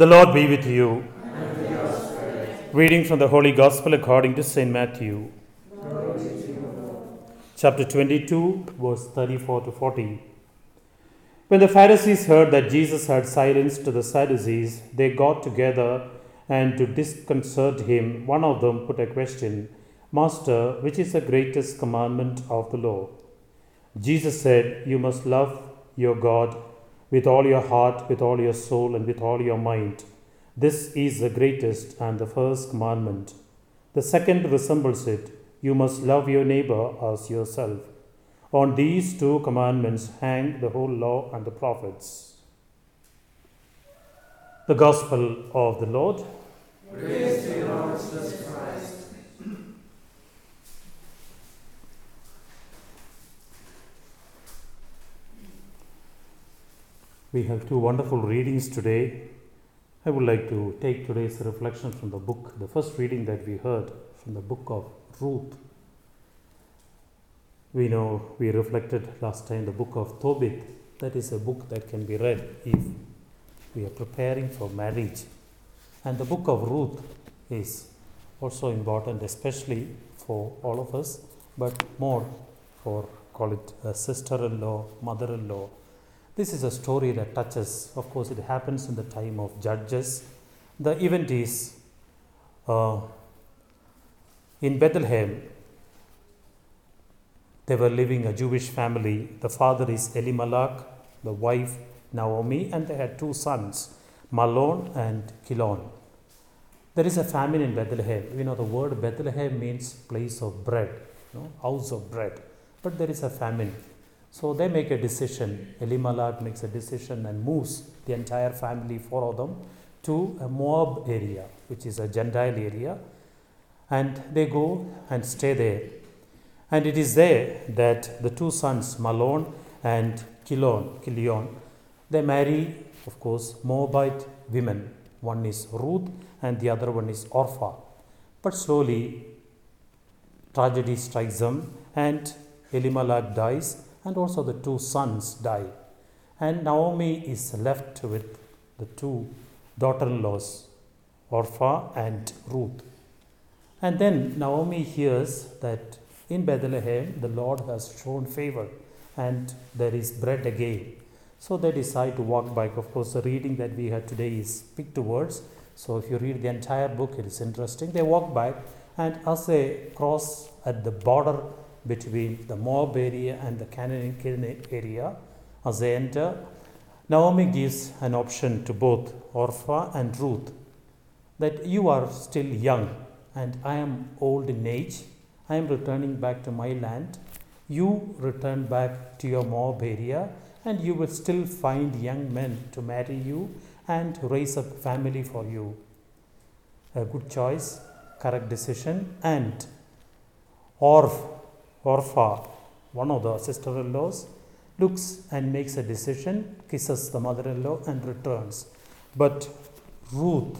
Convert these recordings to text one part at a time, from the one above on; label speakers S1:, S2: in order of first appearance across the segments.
S1: The Lord be with you. Reading from the Holy Gospel according to St. Matthew. Chapter 22, verse 34 to 40. When the Pharisees heard that Jesus had silenced the Sadducees, they got together and to disconcert him, one of them put a question Master, which is the greatest commandment of the law? Jesus said, You must love your God with all your heart, with all your soul, and with all your mind. This is the greatest and the first commandment. The second resembles it you must love your neighbor as yourself. On these two commandments hang the whole law and the prophets. The Gospel of the Lord.
S2: Praise to you, Lord Jesus Christ.
S1: We have two wonderful readings today. I would like to take today's reflection from the book, the first reading that we heard from the book of Ruth. We know we reflected last time the book of Tobit. That is a book that can be read if we are preparing for marriage. And the book of Ruth is also important, especially for all of us, but more for call it a sister-in-law, mother-in-law. This is a story that touches. Of course, it happens in the time of Judges. The event is uh, in Bethlehem. They were living a Jewish family. The father is Elimelech, the wife Naomi, and they had two sons, Mahlon and Kilon. There is a famine in Bethlehem. You know, the word Bethlehem means place of bread, you know, house of bread. But there is a famine. So they make a decision. Elimelech makes a decision and moves the entire family, four of them, to a Moab area, which is a Gentile area. And they go and stay there. And it is there that the two sons, Mahlon and Chilion, Chilion, they marry, of course, Moabite women. One is Ruth and the other one is Orpha. But slowly, tragedy strikes them and Elimelech dies and also the two sons die. And Naomi is left with the two daughter in laws, Orpha and Ruth. And then Naomi hears that in Bethlehem the Lord has shown favor and there is bread again. So they decide to walk back. Of course, the reading that we had today is picked words. So if you read the entire book, it is interesting. They walk back, and as they cross at the border between the Moab area and the Canaan area, as they enter, Naomi gives an option to both Orpha and Ruth that you are still young and I am old in age. I am returning back to my land. You return back to your Moab area and you will still find young men to marry you and raise a family for you. A good choice, correct decision, and Orph, Orpha, one of the sister in laws, looks and makes a decision, kisses the mother in law, and returns. But Ruth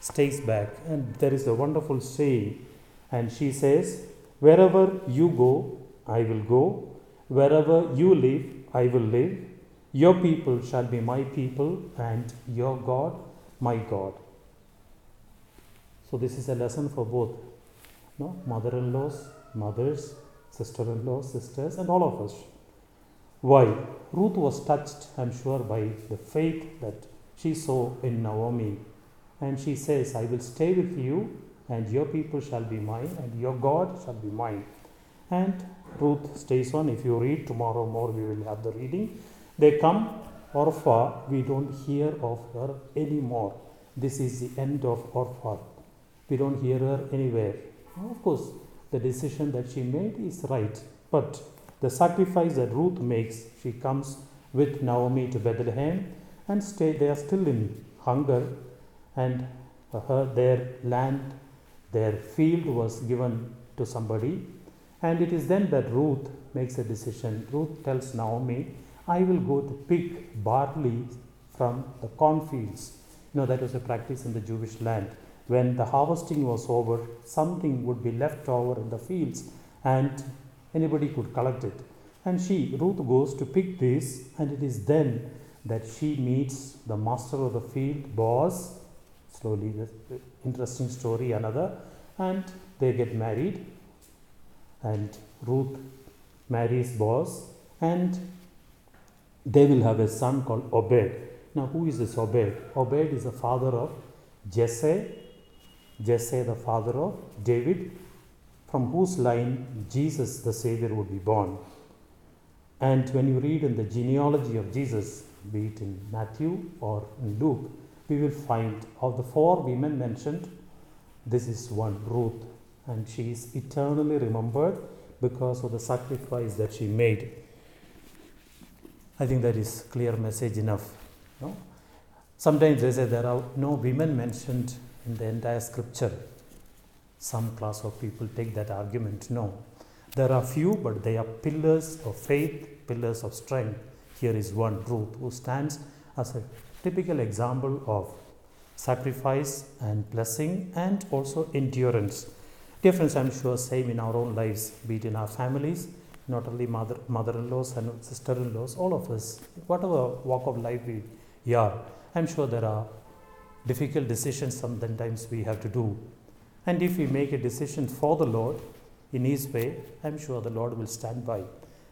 S1: stays back, and there is a wonderful saying, and she says, Wherever you go, I will go, wherever you live, I will live. Your people shall be my people, and your God my God. So, this is a lesson for both no? mother in laws, mothers, sister in laws, sisters, and all of us. Why? Ruth was touched, I'm sure, by the faith that she saw in Naomi. And she says, I will stay with you, and your people shall be mine, and your God shall be mine. And Ruth stays on. If you read tomorrow more, we will have the reading. They come, Orpha, we don't hear of her anymore. This is the end of Orpha. We don't hear her anywhere. Of course, the decision that she made is right, but the sacrifice that Ruth makes, she comes with Naomi to Bethlehem and stay. They are still in hunger, and her their land, their field was given to somebody, and it is then that Ruth makes a decision. Ruth tells Naomi, I will go to pick barley from the cornfields. You know, that was a practice in the Jewish land. When the harvesting was over, something would be left over in the fields and anybody could collect it. And she, Ruth, goes to pick this, and it is then that she meets the master of the field, Boaz. Slowly, the interesting story, another, and they get married. And Ruth marries Boaz, and they will have a son called Obed. Now, who is this Obed? Obed is the father of Jesse, Jesse, the father of David, from whose line Jesus, the Savior, would be born. And when you read in the genealogy of Jesus, be it in Matthew or in Luke, we will find of the four women mentioned, this is one, Ruth, and she is eternally remembered because of the sacrifice that she made. I think that is clear message enough. No? Sometimes they say there are no women mentioned in the entire scripture. Some class of people take that argument. No. There are few, but they are pillars of faith, pillars of strength. Here is one, Ruth, who stands as a typical example of sacrifice and blessing and also endurance. Friends, I'm sure same in our own lives, be it in our families, not only mother, mother-in-laws and sister-in-laws, all of us, whatever walk of life we are, I'm sure there are difficult decisions sometimes we have to do. And if we make a decision for the Lord in His way, I'm sure the Lord will stand by.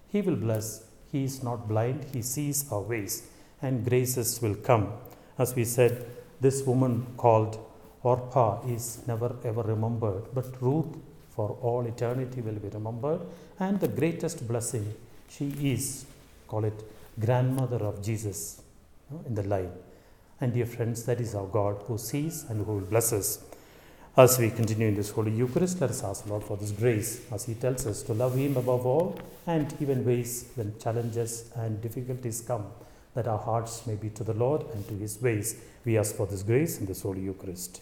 S1: He will bless. He is not blind. He sees our ways, and graces will come. As we said, this woman called Orpah is never ever remembered, but Ruth for all eternity will be remembered. And the greatest blessing, she is, call it grandmother of Jesus in the line. And dear friends, that is our God who sees and who will bless us. As we continue in this Holy Eucharist, let us ask the Lord for this grace as He tells us to love Him above all and even ways when challenges and difficulties come, that our hearts may be to the Lord and to His ways. We ask for this grace in this Holy Eucharist.